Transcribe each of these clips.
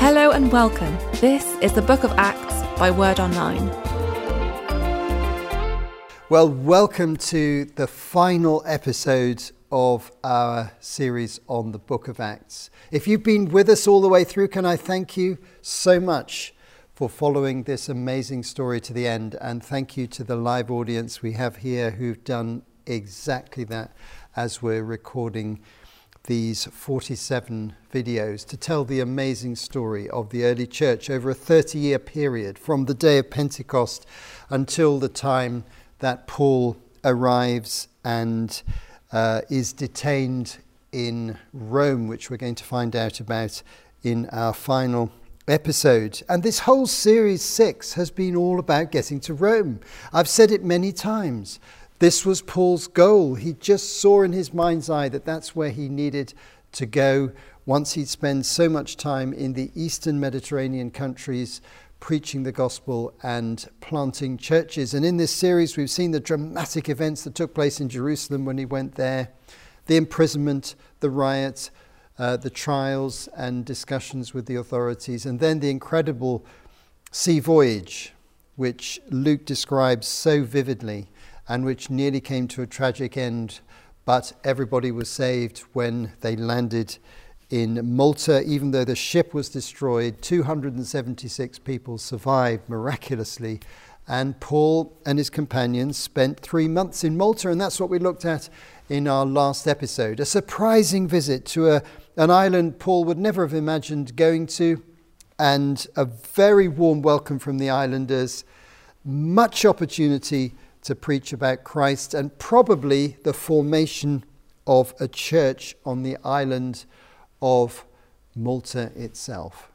Hello and welcome. This is the Book of Acts by Word Online. Well, welcome to the final episode of our series on the Book of Acts. If you've been with us all the way through, can I thank you so much for following this amazing story to the end? And thank you to the live audience we have here who've done exactly that as we're recording these 47 videos to tell the amazing story of the early church over a 30 year period from the day of Pentecost until the time that Paul arrives and uh, is detained in Rome, which we're going to find out about in our final episode. And this whole series six has been all about getting to Rome. I've said it many times. This was Paul's goal. He just saw in his mind's eye that that's where he needed to go once he'd spent so much time in the eastern Mediterranean countries preaching the gospel and planting churches. And in this series, we've seen the dramatic events that took place in Jerusalem when he went there the imprisonment, the riots, uh, the trials, and discussions with the authorities, and then the incredible sea voyage, which Luke describes so vividly and which nearly came to a tragic end, but everybody was saved when they landed in Malta. Even though the ship was destroyed, 276 people survived miraculously. And Paul and his companions spent three months in Malta, and that's what we looked at in our last episode. A surprising visit to a, an island Paul would never have imagined going to, and a very warm welcome from the islanders, much opportunity to preach about Christ and probably the formation of a church on the island of Malta itself.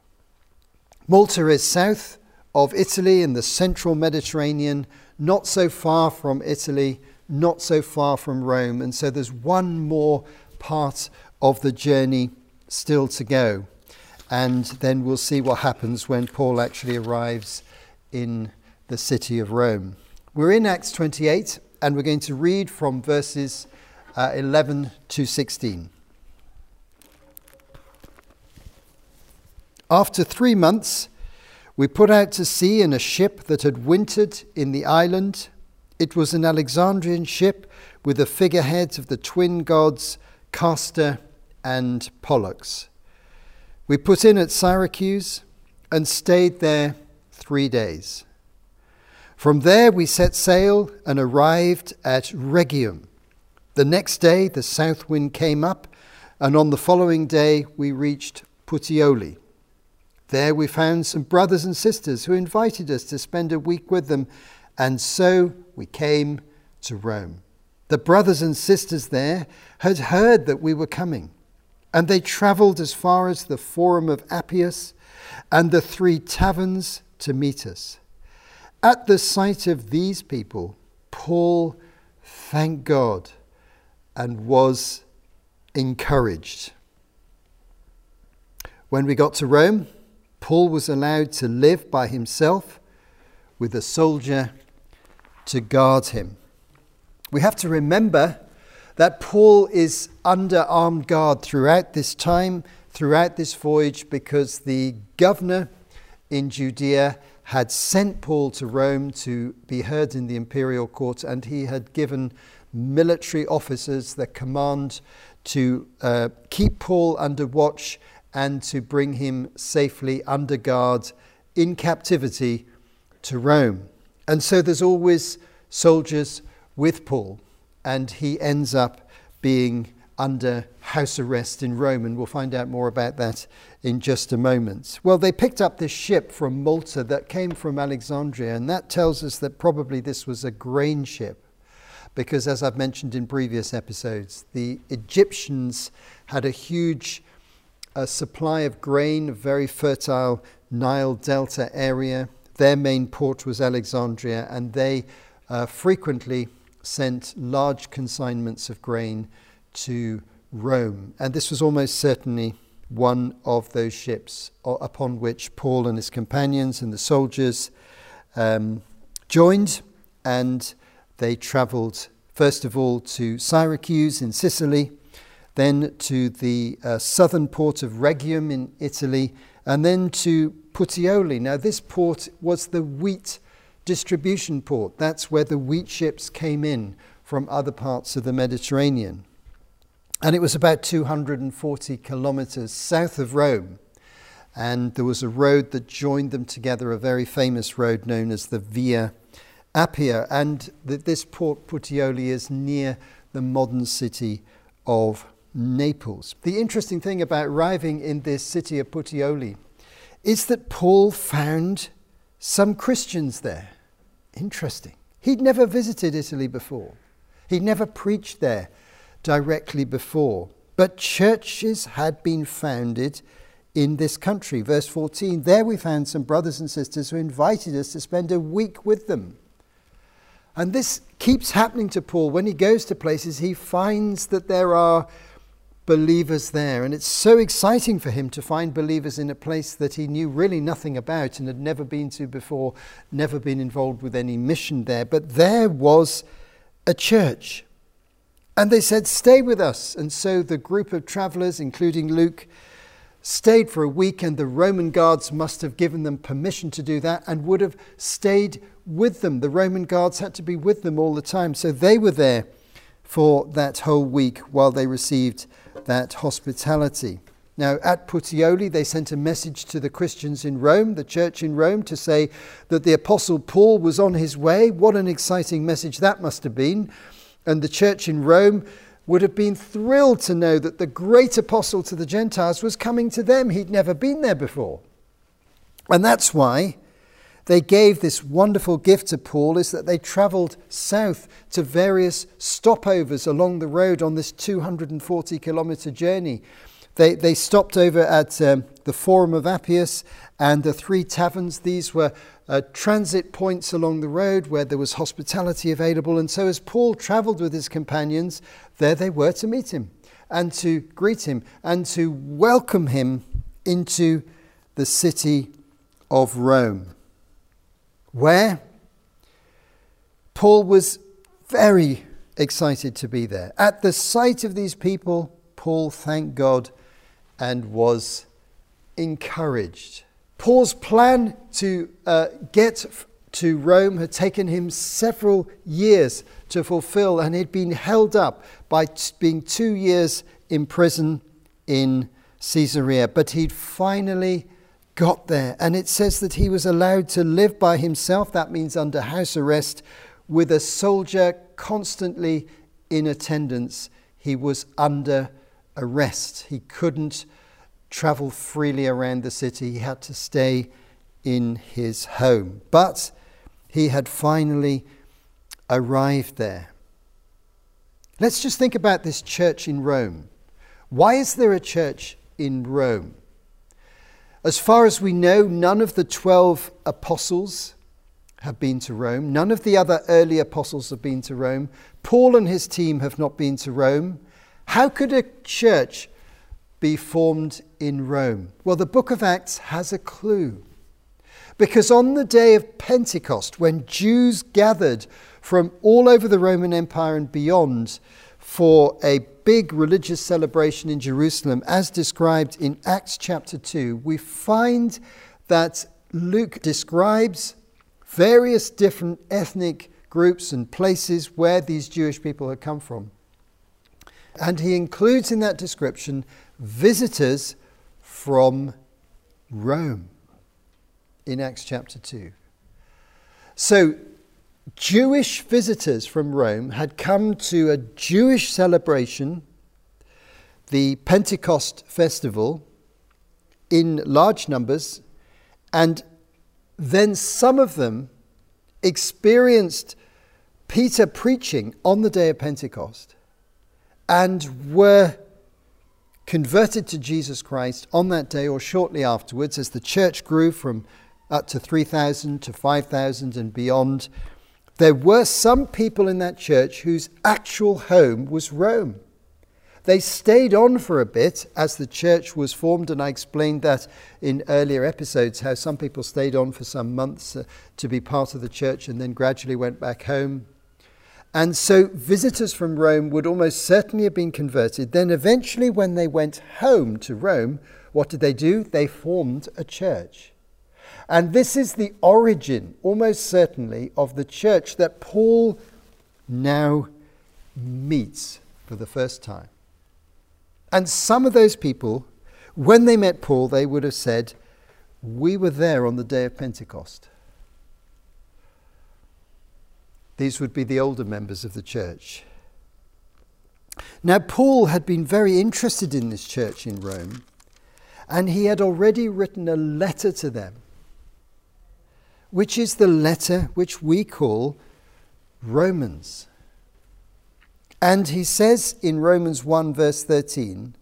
Malta is south of Italy in the central Mediterranean, not so far from Italy, not so far from Rome, and so there's one more part of the journey still to go. And then we'll see what happens when Paul actually arrives in the city of Rome. We're in Acts 28, and we're going to read from verses uh, 11 to 16. After three months, we put out to sea in a ship that had wintered in the island. It was an Alexandrian ship with the figureheads of the twin gods Castor and Pollux. We put in at Syracuse and stayed there three days. From there, we set sail and arrived at Rhegium. The next day, the south wind came up, and on the following day, we reached Puteoli. There, we found some brothers and sisters who invited us to spend a week with them, and so we came to Rome. The brothers and sisters there had heard that we were coming, and they travelled as far as the Forum of Appius and the three taverns to meet us. At the sight of these people, Paul thanked God and was encouraged. When we got to Rome, Paul was allowed to live by himself with a soldier to guard him. We have to remember that Paul is under armed guard throughout this time, throughout this voyage, because the governor in Judea had sent Paul to Rome to be heard in the imperial court, and he had given military officers the command to uh, keep Paul under watch and to bring him safely under guard in captivity to Rome. And so there's always soldiers with Paul, and he ends up being under house arrest in Rome, and we'll find out more about that in just a moment. Well, they picked up this ship from Malta that came from Alexandria, and that tells us that probably this was a grain ship, because as I've mentioned in previous episodes, the Egyptians had a huge uh, supply of grain, a very fertile Nile Delta area. Their main port was Alexandria, and they uh, frequently sent large consignments of grain to Rome. And this was almost certainly one of those ships upon which Paul and his companions and the soldiers um, joined, and they travelled first of all to Syracuse in Sicily, then to the uh, southern port of Rhegium in Italy, and then to Puteoli. Now, this port was the wheat distribution port. That's where the wheat ships came in from other parts of the Mediterranean. And it was about 240 kilometers south of Rome. And there was a road that joined them together, a very famous road known as the Via Appia. And this port, Puteoli, is near the modern city of Naples. The interesting thing about arriving in this city of Puteoli is that Paul found some Christians there. Interesting. He'd never visited Italy before, he'd never preached there directly before. But churches had been founded in this country. Verse 14 there we found some brothers and sisters who invited us to spend a week with them. And this keeps happening to Paul. When he goes to places, he finds that there are believers there. And it's so exciting for him to find believers in a place that he knew really nothing about and had never been to before, never been involved with any mission there. But there was a church. And they said, Stay with us. And so the group of travelers, including Luke, stayed for a week, and the Roman guards must have given them permission to do that and would have stayed with them. The Roman guards had to be with them all the time. So they were there for that whole week while they received that hospitality. Now, at Puteoli, they sent a message to the Christians in Rome, the church in Rome, to say that the Apostle Paul was on his way. What an exciting message that must have been. And the church in Rome would have been thrilled to know that the great apostle to the Gentiles was coming to them. He'd never been there before. And that's why they gave this wonderful gift to Paul is that they traveled south to various stopovers along the road on this 240 kilometer journey. They, they stopped over at um, the Forum of Appius and the three taverns. These were uh, transit points along the road where there was hospitality available. And so, as Paul traveled with his companions, there they were to meet him and to greet him and to welcome him into the city of Rome where Paul was very excited to be there. At the sight of these people, Paul thanked God and was encouraged. Paul's plan to uh, get to Rome had taken him several years to fulfill, and he'd been held up by t- being two years in prison in Caesarea. But he'd finally got there. And it says that he was allowed to live by himself, that means under house arrest, with a soldier constantly in attendance. He was under arrest. He couldn't travel freely around the city, he had to stay in his home. But he had finally arrived there. Let's just think about this church in Rome. Why is there a church in Rome? As far as we know, none of the 12 apostles have been to Rome. None of the other early apostles have been to Rome. Paul and his team have not been to Rome. How could a church be formed in Rome? Well, the book of Acts has a clue. Because on the day of Pentecost, when Jews gathered from all over the Roman Empire and beyond for a big religious celebration in Jerusalem, as described in Acts chapter 2, we find that Luke describes various different ethnic groups and places where these Jewish people had come from. And he includes in that description visitors from Rome in Acts chapter 2. So Jewish visitors from Rome had come to a Jewish celebration, the Pentecost festival, in large numbers, and then some of them experienced Peter preaching on the day of Pentecost and were converted to Jesus Christ on that day or shortly afterwards as the church grew from up to 3,000 to 5,000 and beyond there were some people in that church whose actual home was Rome. They stayed on for a bit as the church was formed, and I explained that in earlier episodes how some people stayed on for some months uh, to be part of the church and then gradually went back home. And so visitors from Rome would almost certainly have been converted. Then, eventually, when they went home to Rome, what did they do? They formed a church. And this is the origin, almost certainly, of the church that Paul now meets for the first time. And some of those people, when they met Paul, they would have said, We were there on the day of Pentecost. These would be the older members of the church. Now, Paul had been very interested in this church in Rome, and he had already written a letter to them, which is the letter which we call Romans. And he says in Romans 1, verse 13,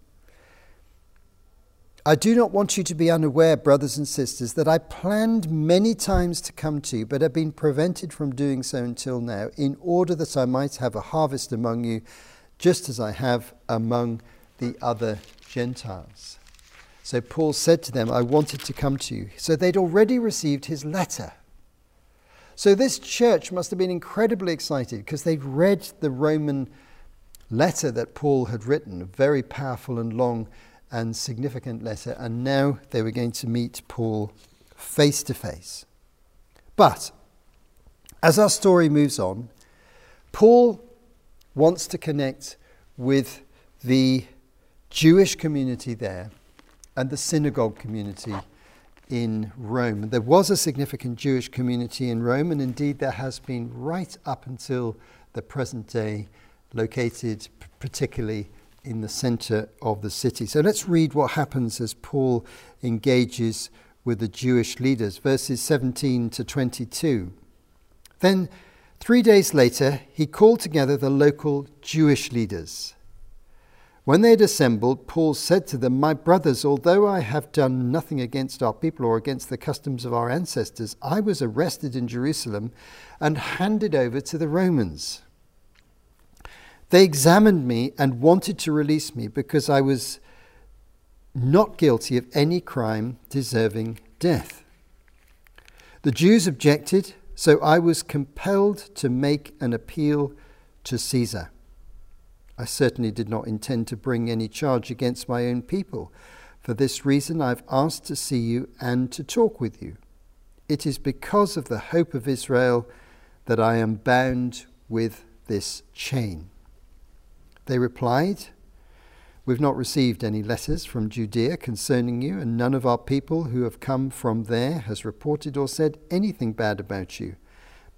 I do not want you to be unaware, brothers and sisters, that I planned many times to come to you, but have been prevented from doing so until now, in order that I might have a harvest among you, just as I have among the other Gentiles. So Paul said to them, I wanted to come to you. So they'd already received his letter. So this church must have been incredibly excited because they'd read the Roman letter that Paul had written, very powerful and long and significant letter, and now they were going to meet Paul face to face. But as our story moves on, Paul wants to connect with the Jewish community there and the synagogue community in Rome. There was a significant Jewish community in Rome, and indeed there has been right up until the present day, located particularly in the center of the city. So let's read what happens as Paul engages with the Jewish leaders, verses 17 to 22. Then, three days later, he called together the local Jewish leaders. When they had assembled, Paul said to them, My brothers, although I have done nothing against our people or against the customs of our ancestors, I was arrested in Jerusalem and handed over to the Romans. They examined me and wanted to release me because I was not guilty of any crime deserving death. The Jews objected, so I was compelled to make an appeal to Caesar. I certainly did not intend to bring any charge against my own people. For this reason, I've asked to see you and to talk with you. It is because of the hope of Israel that I am bound with this chain. They replied, We've not received any letters from Judea concerning you, and none of our people who have come from there has reported or said anything bad about you.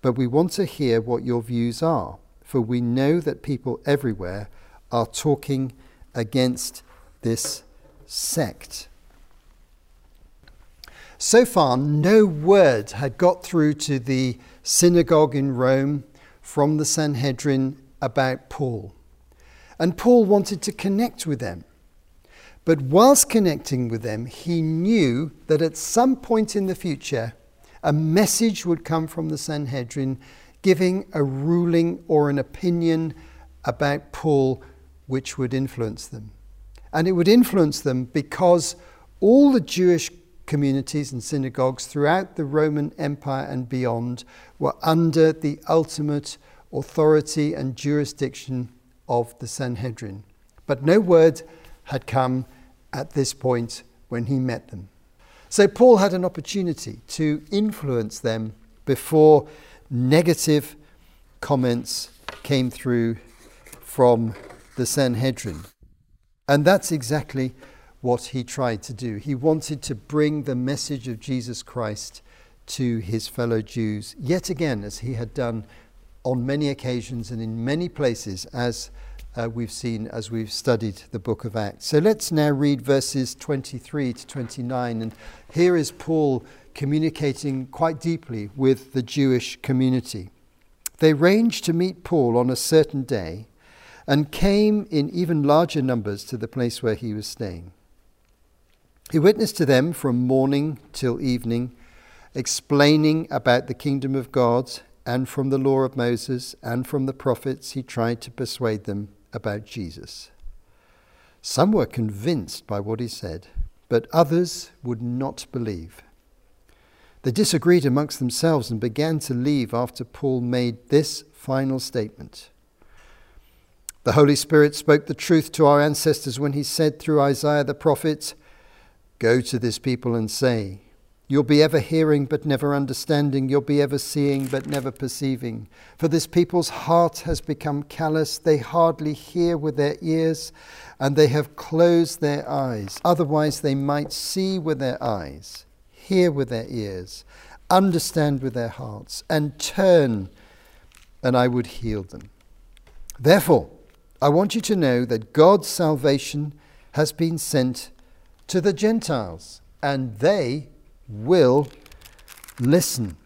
But we want to hear what your views are, for we know that people everywhere are talking against this sect. So far, no word had got through to the synagogue in Rome from the Sanhedrin about Paul. And Paul wanted to connect with them. But whilst connecting with them, he knew that at some point in the future, a message would come from the Sanhedrin giving a ruling or an opinion about Paul which would influence them. And it would influence them because all the Jewish communities and synagogues throughout the Roman Empire and beyond were under the ultimate authority and jurisdiction of the Sanhedrin. But no word had come at this point when he met them. So Paul had an opportunity to influence them before negative comments came through from the Sanhedrin. And that's exactly what he tried to do. He wanted to bring the message of Jesus Christ to his fellow Jews, yet again, as he had done on many occasions and in many places, as uh, we've seen as we've studied the book of Acts. So let's now read verses 23 to 29. And here is Paul communicating quite deeply with the Jewish community. They arranged to meet Paul on a certain day and came in even larger numbers to the place where he was staying. He witnessed to them from morning till evening, explaining about the kingdom of God and from the law of Moses and from the prophets, he tried to persuade them about Jesus. Some were convinced by what he said, but others would not believe. They disagreed amongst themselves and began to leave after Paul made this final statement. The Holy Spirit spoke the truth to our ancestors when he said through Isaiah the prophet, Go to this people and say, You'll be ever hearing but never understanding. You'll be ever seeing but never perceiving. For this people's heart has become callous. They hardly hear with their ears, and they have closed their eyes. Otherwise, they might see with their eyes, hear with their ears, understand with their hearts, and turn, and I would heal them. Therefore, I want you to know that God's salvation has been sent to the Gentiles, and they will listen.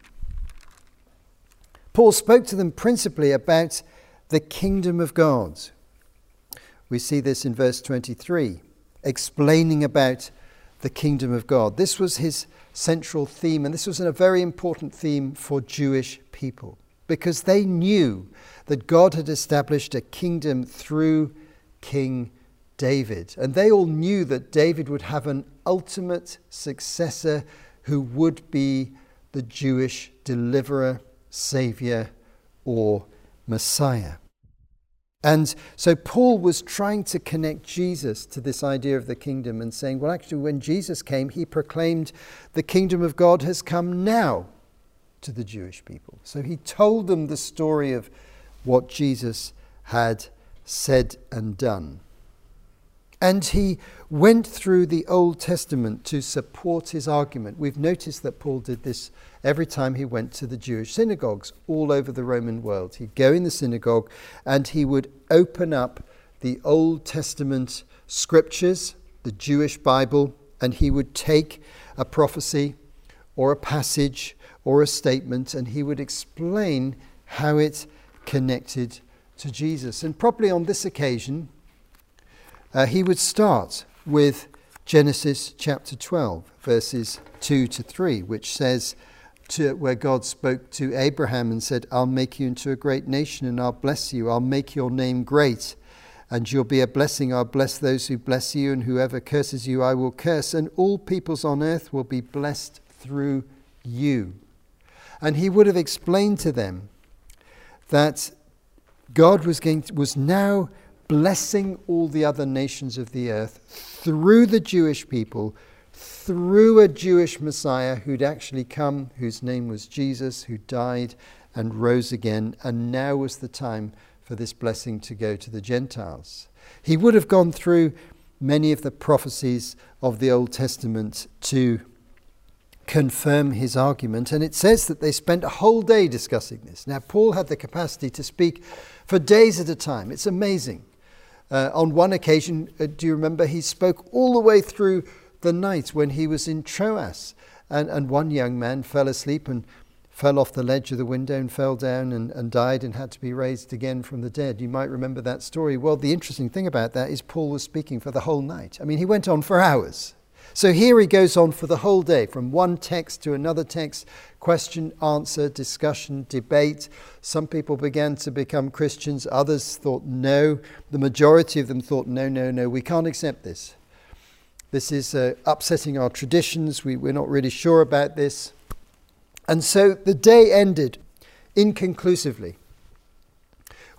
Paul spoke to them principally about the kingdom of God. We see this in verse 23, explaining about the kingdom of God. This was his central theme, and this was a very important theme for Jewish people because they knew that God had established a kingdom through King David. And they all knew that David would have an ultimate successor who would be the Jewish deliverer, savior, or Messiah. And so Paul was trying to connect Jesus to this idea of the kingdom and saying, well, actually, when Jesus came, he proclaimed the kingdom of God has come now to the Jewish people. So he told them the story of what Jesus had said and done. And he went through the Old Testament to support his argument. We've noticed that Paul did this every time he went to the Jewish synagogues all over the Roman world. He'd go in the synagogue and he would open up the Old Testament scriptures, the Jewish Bible, and he would take a prophecy or a passage or a statement and he would explain how it connected to Jesus. And probably on this occasion, uh, he would start with Genesis chapter 12, verses 2 to 3, which says, to, where God spoke to Abraham and said, I'll make you into a great nation and I'll bless you. I'll make your name great and you'll be a blessing. I'll bless those who bless you, and whoever curses you, I will curse. And all peoples on earth will be blessed through you. And he would have explained to them that God was, going to, was now blessing all the other nations of the earth through the Jewish people, through a Jewish Messiah who'd actually come, whose name was Jesus, who died and rose again, and now was the time for this blessing to go to the Gentiles. He would have gone through many of the prophecies of the Old Testament to confirm his argument, and it says that they spent a whole day discussing this. Now, Paul had the capacity to speak for days at a time. It's amazing. Uh, on one occasion, uh, do you remember, he spoke all the way through the night when he was in Troas. And, and one young man fell asleep and fell off the ledge of the window and fell down and, and died and had to be raised again from the dead. You might remember that story. Well, the interesting thing about that is Paul was speaking for the whole night. I mean, he went on for hours. So here he goes on for the whole day, from one text to another text, question, answer, discussion, debate. Some people began to become Christians, others thought no. The majority of them thought, no, no, no, we can't accept this. This is uh, upsetting our traditions. We, we're not really sure about this. And so the day ended inconclusively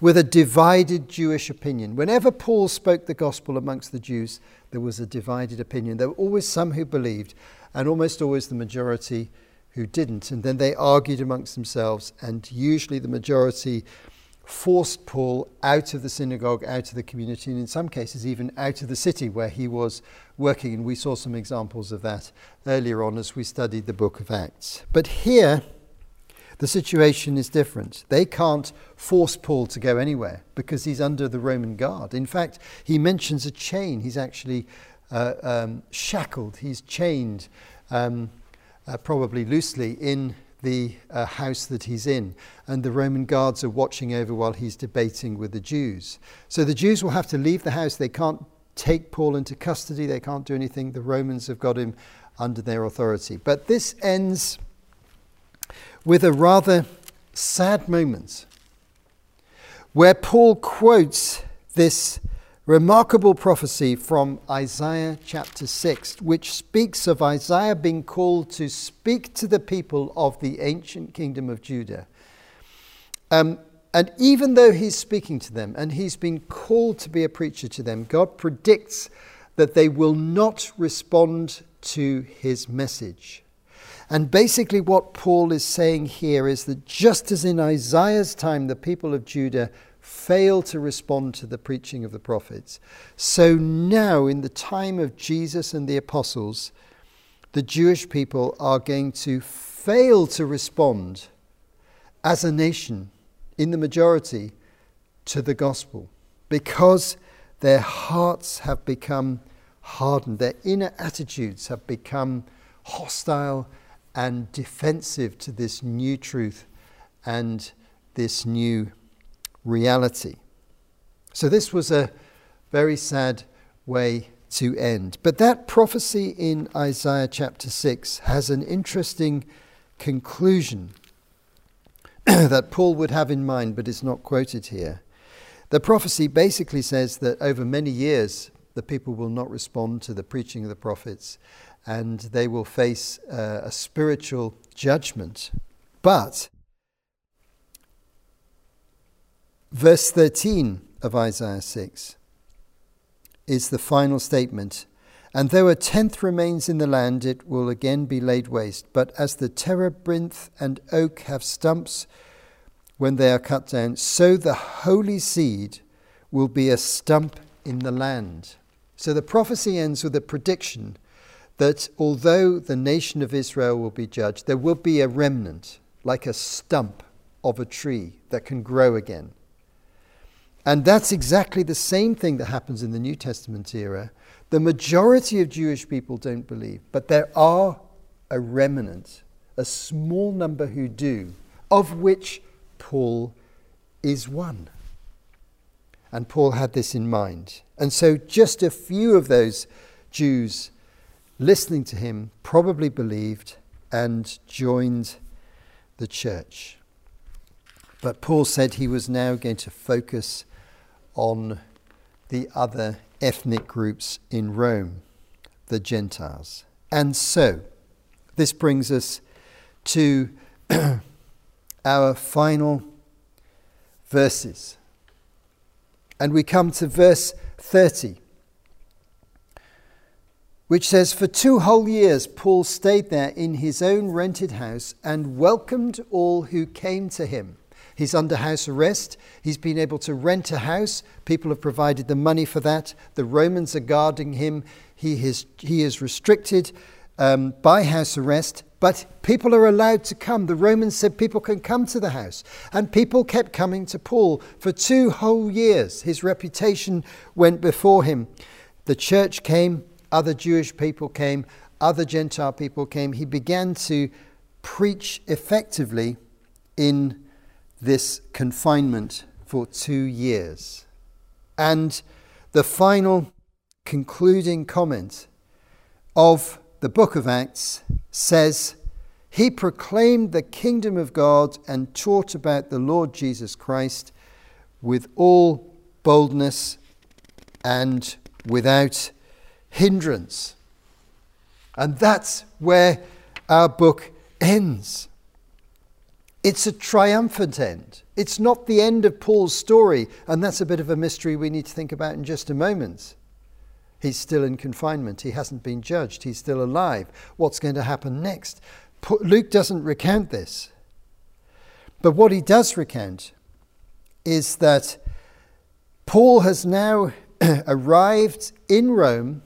with a divided Jewish opinion. Whenever Paul spoke the gospel amongst the Jews, there was a divided opinion. There were always some who believed, and almost always the majority who didn't. And then they argued amongst themselves, and usually the majority forced Paul out of the synagogue, out of the community, and in some cases even out of the city where he was working. And we saw some examples of that earlier on as we studied the book of Acts. But here, the situation is different. They can't force Paul to go anywhere because he's under the Roman guard. In fact, he mentions a chain. He's actually uh, um, shackled, he's chained, um, uh, probably loosely, in the uh, house that he's in. And the Roman guards are watching over while he's debating with the Jews. So the Jews will have to leave the house. They can't take Paul into custody, they can't do anything. The Romans have got him under their authority. But this ends with a rather sad moment where Paul quotes this remarkable prophecy from Isaiah chapter 6, which speaks of Isaiah being called to speak to the people of the ancient kingdom of Judah. Um, and even though he's speaking to them and he's been called to be a preacher to them, God predicts that they will not respond to his message. And basically, what Paul is saying here is that just as in Isaiah's time the people of Judah failed to respond to the preaching of the prophets, so now, in the time of Jesus and the apostles, the Jewish people are going to fail to respond as a nation in the majority to the gospel because their hearts have become hardened, their inner attitudes have become hostile and defensive to this new truth and this new reality. So, this was a very sad way to end. But that prophecy in Isaiah chapter 6 has an interesting conclusion that Paul would have in mind, but is not quoted here. The prophecy basically says that over many years, the people will not respond to the preaching of the prophets and they will face uh, a spiritual judgment. But verse 13 of Isaiah 6 is the final statement. And though a tenth remains in the land, it will again be laid waste. But as the terebinth and oak have stumps when they are cut down, so the holy seed will be a stump in the land. So the prophecy ends with a prediction that although the nation of Israel will be judged, there will be a remnant, like a stump of a tree that can grow again. And that's exactly the same thing that happens in the New Testament era. The majority of Jewish people don't believe, but there are a remnant, a small number who do, of which Paul is one. And Paul had this in mind. And so just a few of those Jews listening to him probably believed and joined the church. But Paul said he was now going to focus on the other ethnic groups in Rome, the Gentiles. And so, this brings us to our final verses. And we come to verse 30, which says, For two whole years Paul stayed there in his own rented house and welcomed all who came to him He's under house arrest. He's been able to rent a house. People have provided the money for that. The Romans are guarding him. He is, he is restricted um, by house arrest, but people are allowed to come. The Romans said people can come to the house. And people kept coming to Paul for two whole years. His reputation went before him. The church came, other Jewish people came, other Gentile people came. He began to preach effectively in this confinement for two years. And the final concluding comment of the book of Acts says, He proclaimed the kingdom of God and taught about the Lord Jesus Christ with all boldness and without hindrance. And that's where our book ends. It's a triumphant end. It's not the end of Paul's story, and that's a bit of a mystery we need to think about in just a moment. He's still in confinement. He hasn't been judged. He's still alive. What's going to happen next? Luke doesn't recount this. But what he does recount is that Paul has now arrived in Rome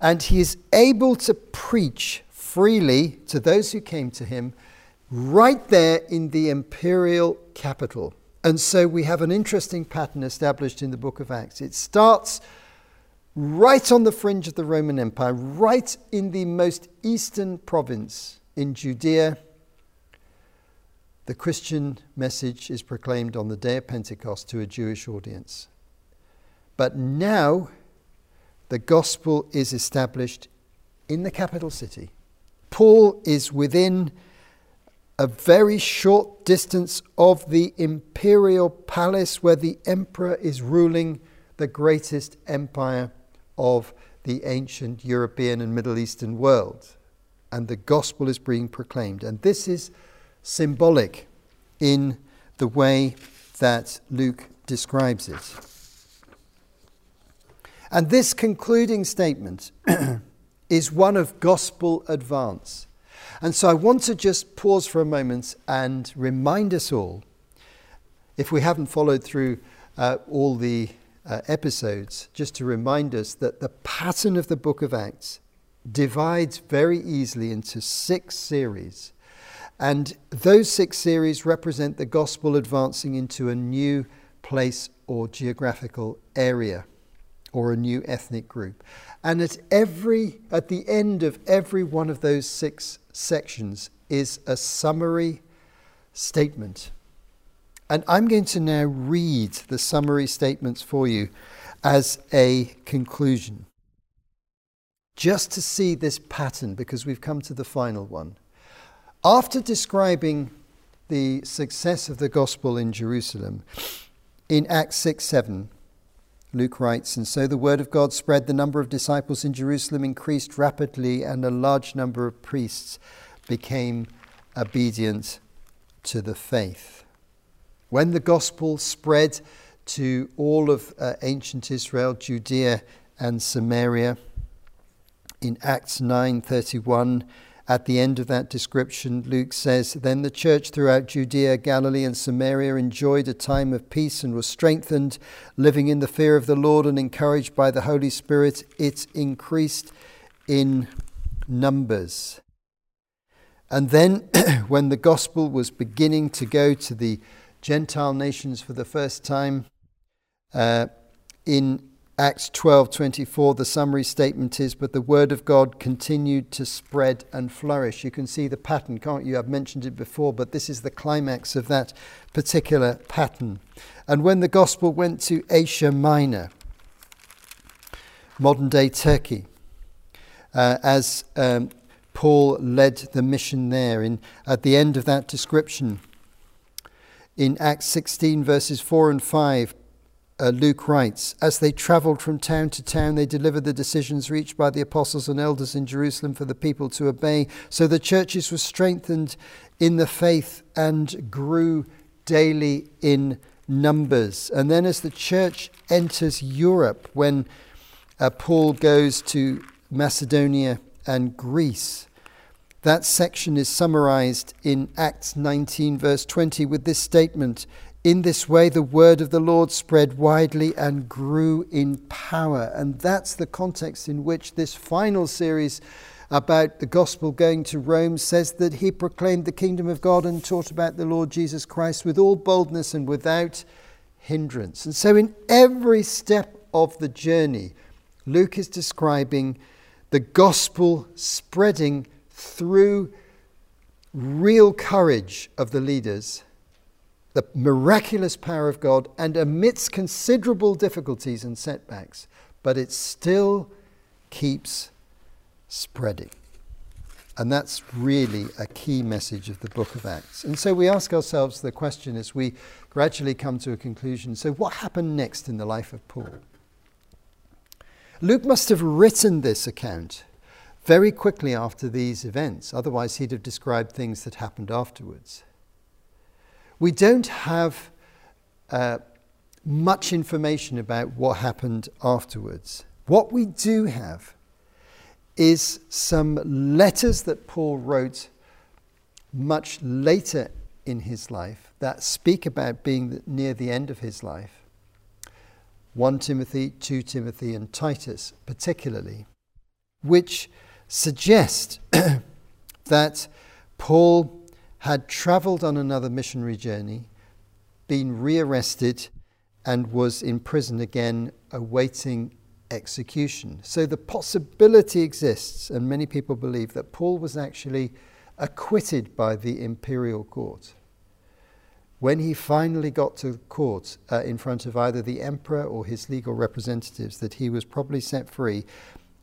and he is able to preach freely to those who came to him right there in the imperial capital. And so we have an interesting pattern established in the book of Acts. It starts right on the fringe of the Roman Empire, right in the most eastern province in Judea. The Christian message is proclaimed on the day of Pentecost to a Jewish audience. But now the gospel is established in the capital city. Paul is within a very short distance of the imperial palace where the emperor is ruling the greatest empire of the ancient European and Middle Eastern world. And the gospel is being proclaimed. And this is symbolic in the way that Luke describes it. And this concluding statement is one of gospel advance. And so I want to just pause for a moment and remind us all, if we haven't followed through uh, all the uh, episodes, just to remind us that the pattern of the book of Acts divides very easily into six series. And those six series represent the gospel advancing into a new place or geographical area or a new ethnic group. And at every at the end of every one of those six sections is a summary statement. And I'm going to now read the summary statements for you as a conclusion. Just to see this pattern, because we've come to the final one. After describing the success of the gospel in Jerusalem, in Acts 6 7, Luke writes, And so the word of God spread, the number of disciples in Jerusalem increased rapidly, and a large number of priests became obedient to the faith. When the gospel spread to all of uh, ancient Israel, Judea and Samaria, in Acts 9:31, at the end of that description, Luke says, Then the church throughout Judea, Galilee, and Samaria enjoyed a time of peace and was strengthened, living in the fear of the Lord and encouraged by the Holy Spirit. It increased in numbers. And then, when the gospel was beginning to go to the Gentile nations for the first time, uh, in Acts 12:24 the summary statement is but the word of God continued to spread and flourish. You can see the pattern, can't you? I've mentioned it before, but this is the climax of that particular pattern. And when the gospel went to Asia Minor, modern day Turkey, uh, as um, Paul led the mission there, in, at the end of that description, in Acts 16, verses 4 and 5, uh, Luke writes, As they traveled from town to town, they delivered the decisions reached by the apostles and elders in Jerusalem for the people to obey. So the churches were strengthened in the faith and grew daily in numbers. And then, as the church enters Europe, when uh, Paul goes to Macedonia and Greece, that section is summarized in Acts 19, verse 20, with this statement in this way, the word of the Lord spread widely and grew in power. And that's the context in which this final series about the gospel going to Rome says that he proclaimed the kingdom of God and taught about the Lord Jesus Christ with all boldness and without hindrance. And so, in every step of the journey, Luke is describing the gospel spreading through real courage of the leaders the miraculous power of God and amidst considerable difficulties and setbacks, but it still keeps spreading. And that's really a key message of the book of Acts. And so we ask ourselves the question as we gradually come to a conclusion so, what happened next in the life of Paul? Luke must have written this account very quickly after these events, otherwise, he'd have described things that happened afterwards. We don't have uh, much information about what happened afterwards. What we do have is some letters that Paul wrote much later in his life that speak about being near the end of his life. 1 Timothy, 2 Timothy, and Titus, particularly, which suggest that Paul had traveled on another missionary journey, been rearrested, and was in prison again awaiting execution. So the possibility exists, and many people believe that Paul was actually acquitted by the imperial court. When he finally got to court uh, in front of either the emperor or his legal representatives, that he was probably set free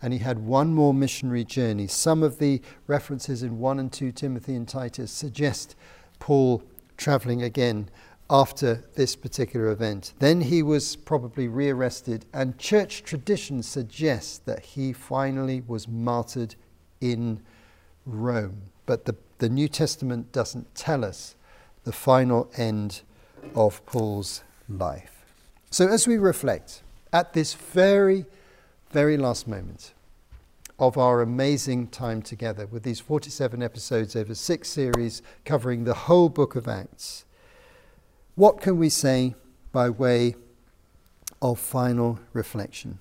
and he had one more missionary journey. Some of the references in 1 and 2 Timothy and Titus suggest Paul traveling again after this particular event. Then he was probably rearrested, and church tradition suggests that he finally was martyred in Rome. But the, the New Testament doesn't tell us the final end of Paul's life. So, as we reflect at this very, very last moment of our amazing time together with these 47 episodes over six series covering the whole book of Acts, what can we say by way of final reflection?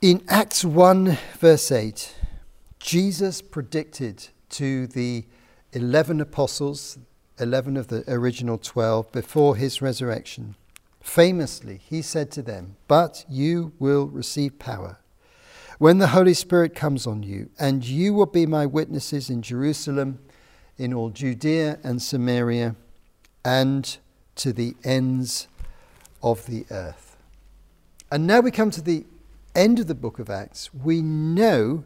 In Acts 1, verse 8, Jesus predicted to the 11 apostles, 11 of the original 12, before his resurrection. Famously, he said to them, But you will receive power when the Holy Spirit comes on you, and you will be my witnesses in Jerusalem, in all Judea and Samaria, and to the ends of the earth. And now we come to the end of the book of Acts. We know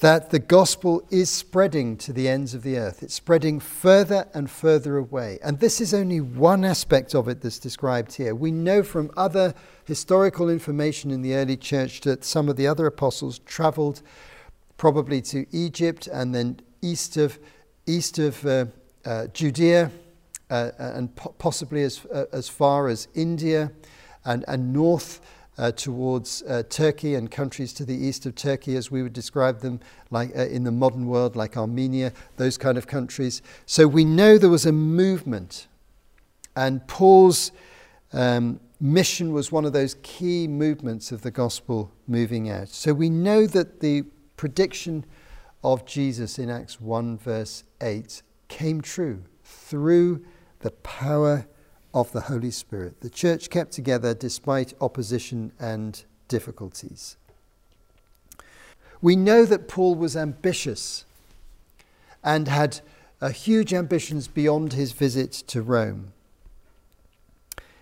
that the gospel is spreading to the ends of the earth. It's spreading further and further away. And this is only one aspect of it that's described here. We know from other historical information in the early church that some of the other apostles traveled probably to Egypt and then east of, east of uh, uh, Judea uh, and po- possibly as, uh, as far as India and, and north uh, towards uh, Turkey and countries to the east of Turkey, as we would describe them, like uh, in the modern world, like Armenia, those kind of countries. So we know there was a movement, and Paul's um, mission was one of those key movements of the gospel moving out. So we know that the prediction of Jesus in Acts 1, verse 8, came true through the power of the Holy Spirit. The church kept together despite opposition and difficulties. We know that Paul was ambitious and had uh, huge ambitions beyond his visit to Rome.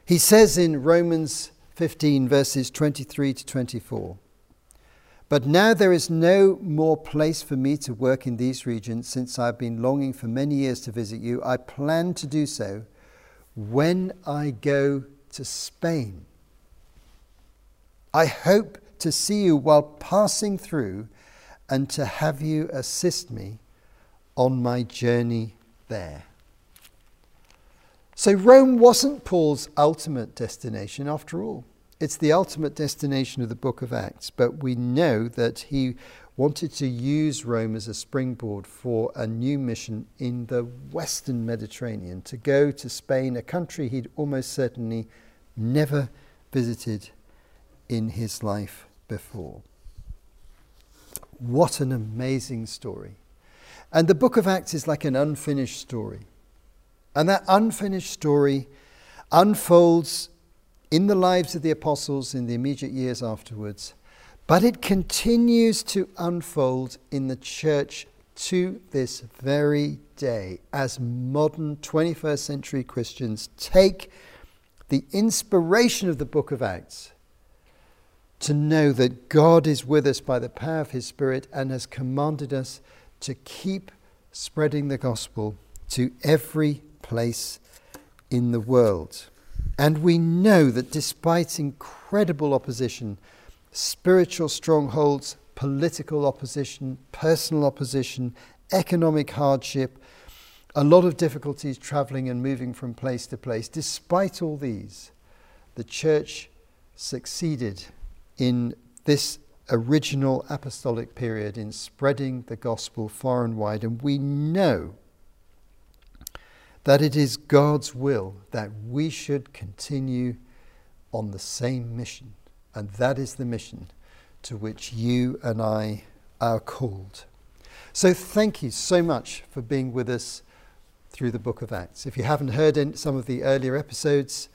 He says in Romans 15, verses 23 to 24, But now there is no more place for me to work in these regions, since I have been longing for many years to visit you. I plan to do so when I go to Spain. I hope to see you while passing through and to have you assist me on my journey there. So, Rome wasn't Paul's ultimate destination after all. It's the ultimate destination of the book of Acts, but we know that he wanted to use Rome as a springboard for a new mission in the Western Mediterranean, to go to Spain, a country he'd almost certainly never visited in his life before. What an amazing story. And the book of Acts is like an unfinished story. And that unfinished story unfolds in the lives of the apostles in the immediate years afterwards but it continues to unfold in the church to this very day as modern 21st century Christians take the inspiration of the book of Acts to know that God is with us by the power of his Spirit and has commanded us to keep spreading the gospel to every place in the world. And we know that despite incredible opposition, spiritual strongholds, political opposition, personal opposition, economic hardship, a lot of difficulties traveling and moving from place to place. Despite all these, the church succeeded in this original apostolic period in spreading the gospel far and wide. And we know that it is God's will that we should continue on the same mission. And that is the mission to which you and I are called. So thank you so much for being with us through the book of Acts. If you haven't heard some of the earlier episodes,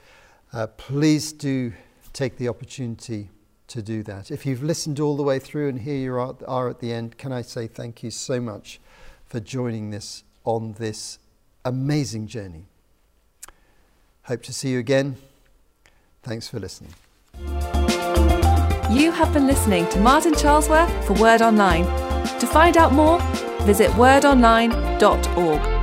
uh, please do take the opportunity to do that. If you've listened all the way through and here you are, are at the end, can I say thank you so much for joining us on this amazing journey? Hope to see you again. Thanks for listening. You have been listening to Martin Charlesworth for Word Online. To find out more, visit wordonline.org.